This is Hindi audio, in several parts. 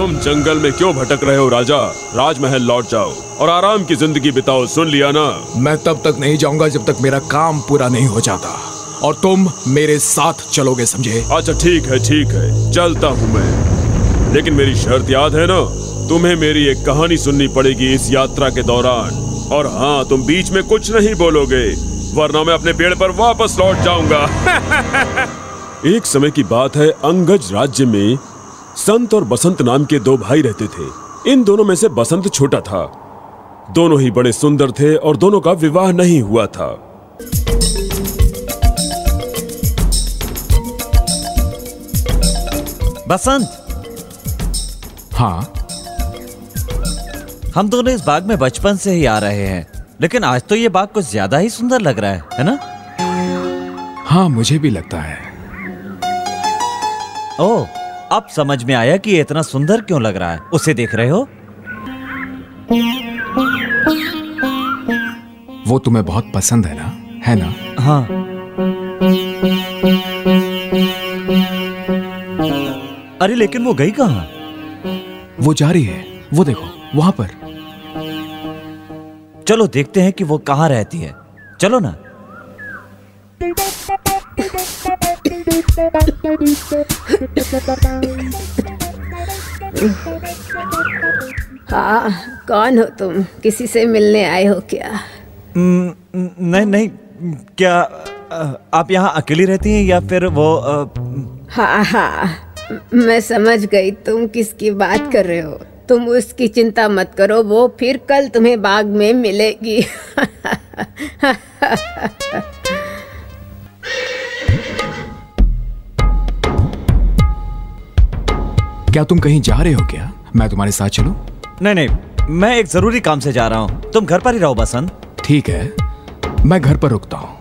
तुम जंगल में क्यों भटक रहे हो राजा? राजमहल लौट जाओ और आराम की ज़िंदगी बिताओ सुन लिया ना? मैं तब तक नहीं जाऊँगा जब तक मेरा काम पूरा नहीं हो जाता। और तुम मेरे साथ चलोगे समझे? अच्छा ठीक है ठीक है चलता हूँ मैं। लेकिन मेरी शर्त याद है ना? तुम्हें मेरी एक कहानी सुननी पड़ेगी इस यात्रा के दौरान। और हाँ तुम बीच में कुछ नहीं बोलोगे वरना मैं अपने पेड़ पर वापस लौट जाऊँगा। एक समय की बात है अंगज राज्य में संत और बसंत नाम के दो भाई रहते थे। इन दोनों में से बसंत छोटा था। दोनों ही बड़े सुंदर थे और दोनों का विवाह नहीं हुआ था। बसंत! हाँ? हम दोनों इस बाग में बचपन से ही आ रहे हैं लेकिन आज तो ये बाग कुछ ज़्यादा ही सुंदर लग रहा है है ना? हाँ मुझे भी लगता है। ओह अब समझ में आया कि ये इतना सुंदर क्यों लग रहा है। उसे देख रहे हो? वो तुम्हें बहुत पसंद है ना? है ना? हाँ। अरे लेकिन वो गई कहाँ? वो जा रही है। वो देखो वहाँ पर। चलो देखते हैं कि वो कहाँ रहती है। चलो ना। हाँ कौन हो तुम? किसी से मिलने आए हो क्या? न- नहीं नहीं क्या आप यहाँ अकेली रहती हैं या फिर वो हाँ हाँ मैं समझ गई तुम किसकी बात कर रहे हो। तुम उसकी चिंता मत करो वो फिर कल तुम्हें बाग में मिलेगी। क्या तुम कहीं जा रहे हो क्या? मैं तुम्हारे साथ चलूँ? नहीं नहीं मैं एक ज़रूरी काम से जा रहा हूँ। तुम घर पर ही रहो बसंत। ठीक है मैं घर पर रुकता हूँ।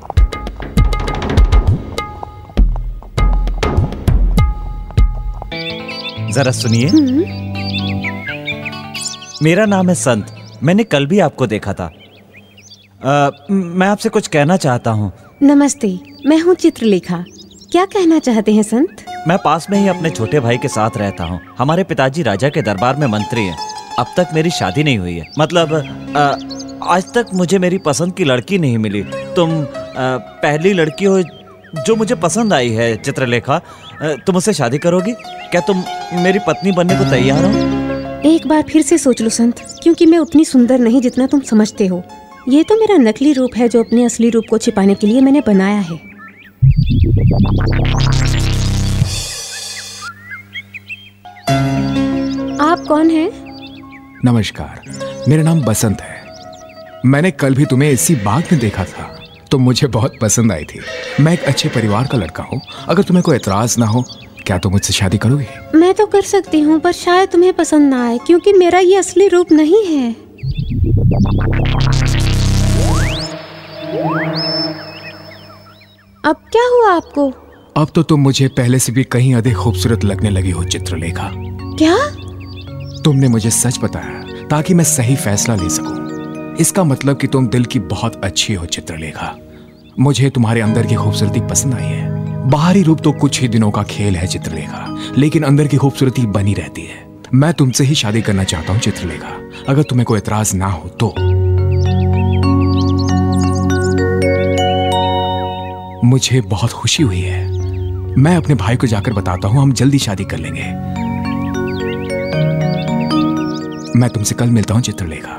जरा सुनिए। मेरा नाम है संत। मैंने कल भी आपको देखा था। अ, मैं आपसे कुछ कहना चाहता हूँ। नमस्ते मैं हूँ चित्रलेखा। क्या कहना चाहते हैं संत? मैं पास में ही अपने छोटे भाई के साथ रहता हूँ। हमारे पिताजी राजा के दरबार में मंत्री हैं। अब तक मेरी शादी नहीं हुई है। मतलब अ, आज तक मुझे मेरी पसंद की लड़की नहीं मिली। तुम अ, पहली लड़की हो जो मुझे पसंद आई है चित्रलेखा। तुम उससे शादी करोगी? क्या तुम मेरी पत्नी बनने को तैयार हो? एक बार फिर से सोच लो संत क्योंकि मैं उतनी सुंदर नहीं जितना तुम समझते हो। ये तो मेरा नकली रूप है जो अपने असली रूप को छिपाने के लिए मैंने बनाया है। कौन हैं? नमस्कार मेरा नाम बसंत है। मैंने कल भी तुम्हें इसी बाग में देखा था तुम मुझे बहुत पसंद आई थी। मैं एक अच्छे परिवार का लड़का हूँ अगर तुम्हें कोई एतराज़ ना हो क्या तुम मुझसे शादी करोगे? मैं तो कर सकती हूँ पर शायद तुम्हें पसंद ना आए क्योंकि मेरा ये असली रूप नहीं है। अब क्या हुआ आपको? अब तो तुम मुझे पहले से भी कहीं अधिक खूबसूरत लगने लगी हो चित्रलेखा। क्या? तुमने मुझे सच बताया, ताकि मैं सही फैसला ले सकूँ। इसका मतलब कि तुम दिल की बहुत अच्छी हो, चित्रलेखा। मुझे तुम्हारे अंदर की खूबसूरती पसंद आई है। बाहरी रूप तो कुछ ही दिनों का खेल है, चित्रलेखा, लेकिन अंदर की खूबसूरती बनी रहती है। मैं तुमसे ही शादी करना चाहता हूँ, चित्रलेखा। अगर तुम्हें कोई एतराज़ ना हो तो। मुझे बहुत खुशी हुई है। मैं अपने भाई को जाकर बताता हूँ, हम जल्दी शादी कर लेंगे। मैं तुमसे कल मिलता हूँ चित्रलेखा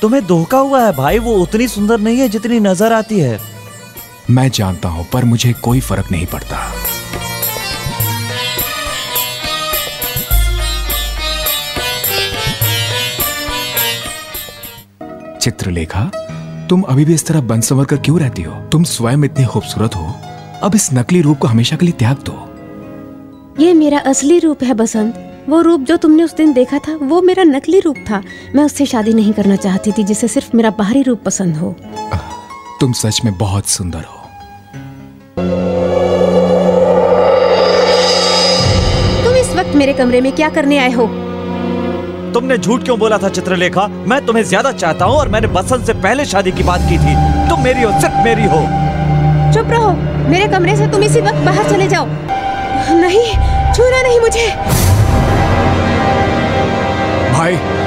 तुम्हें धोखा हुआ है भाई वो उतनी सुंदर नहीं है जितनी नज़र आती है। मैं जानता हूँ पर मुझे कोई फ़र्क नहीं पड़ता। चित्रलेखा तुम अभी भी इस तरह बन संवर कर क्यों रहती हो? तुम स्वयं इतनी खूबसूरत हो। अब इस नकली रूप को हमेशा के लिए त्याग दो। ये मेरा असली रूप है बसंत। वो रूप जो तुमने उस दिन देखा था वो मेरा नकली रूप था। मैं उससे शादी नहीं करना चाहती थी जिसे सिर्फ़ मेरा बाहरी रूप पसंद हो। तुम सच में बहुत सुंदर हो। तुम इस वक्त मेरे कमरे में क्या करने आए हो? तुमने झूठ क्यों बोला था चित्रलेखा? मैं तुम्हें ज़्यादा चाहता हूँ और मैंने बसंत से पहले शादी की बात की थी। तुम मेरी हो सिर्फ़ मेरी हो। चुप रहो। मेरे कमरे से तुम इसी वक्त बाहर चले जाओ। नहीं छूना नहीं मुझे।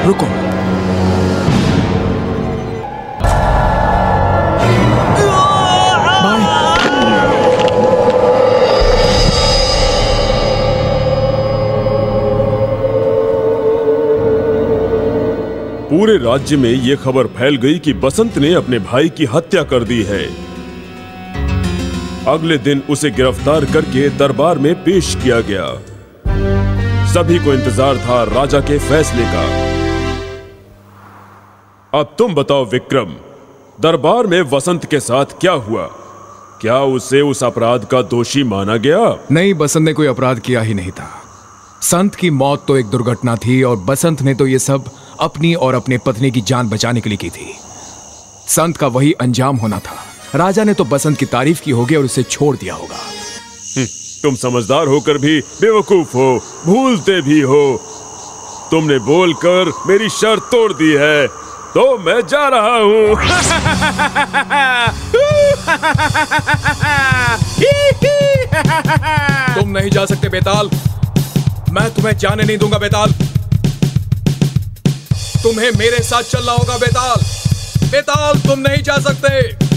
रुको। पूरे राज्य में यह खबर फैल गई कि बसंत ने अपने भाई की हत्या कर दी है। अगले दिन उसे गिरफ़्तार करके दरबार में पेश किया गया। सभी को इंतज़ार था राजा के फैसले का। अब तुम बताओ विक्रम दरबार में वसंत के साथ क्या हुआ? क्या उसे उस अपराध का दोषी माना गया? नहीं बसंत ने कोई अपराध किया ही नहीं था। संत की मौत तो एक दुर्घटना थी और बसंत ने तो ये सब अपनी और अपने पत्नी की जान बचाने के लिए की थी। संत का वही अंजाम होना था। राजा ने तो बसंत की तारीफ़ की होगी और उसे छोड़ दिया होगा। तुम समझदार होकर भी बेवकूफ़ हो भूलते भी हो। तुमने बोलकर मेरी शर्त तोड़ दी है। तो मैं जा रहा हूँ। तुम नहीं जा सकते, बेताल। मैं तुम्हें जाने नहीं दूँगा, बेताल। तुम्हें मेरे साथ चलना होगा, बेताल। बेताल, तुम नहीं जा सकते।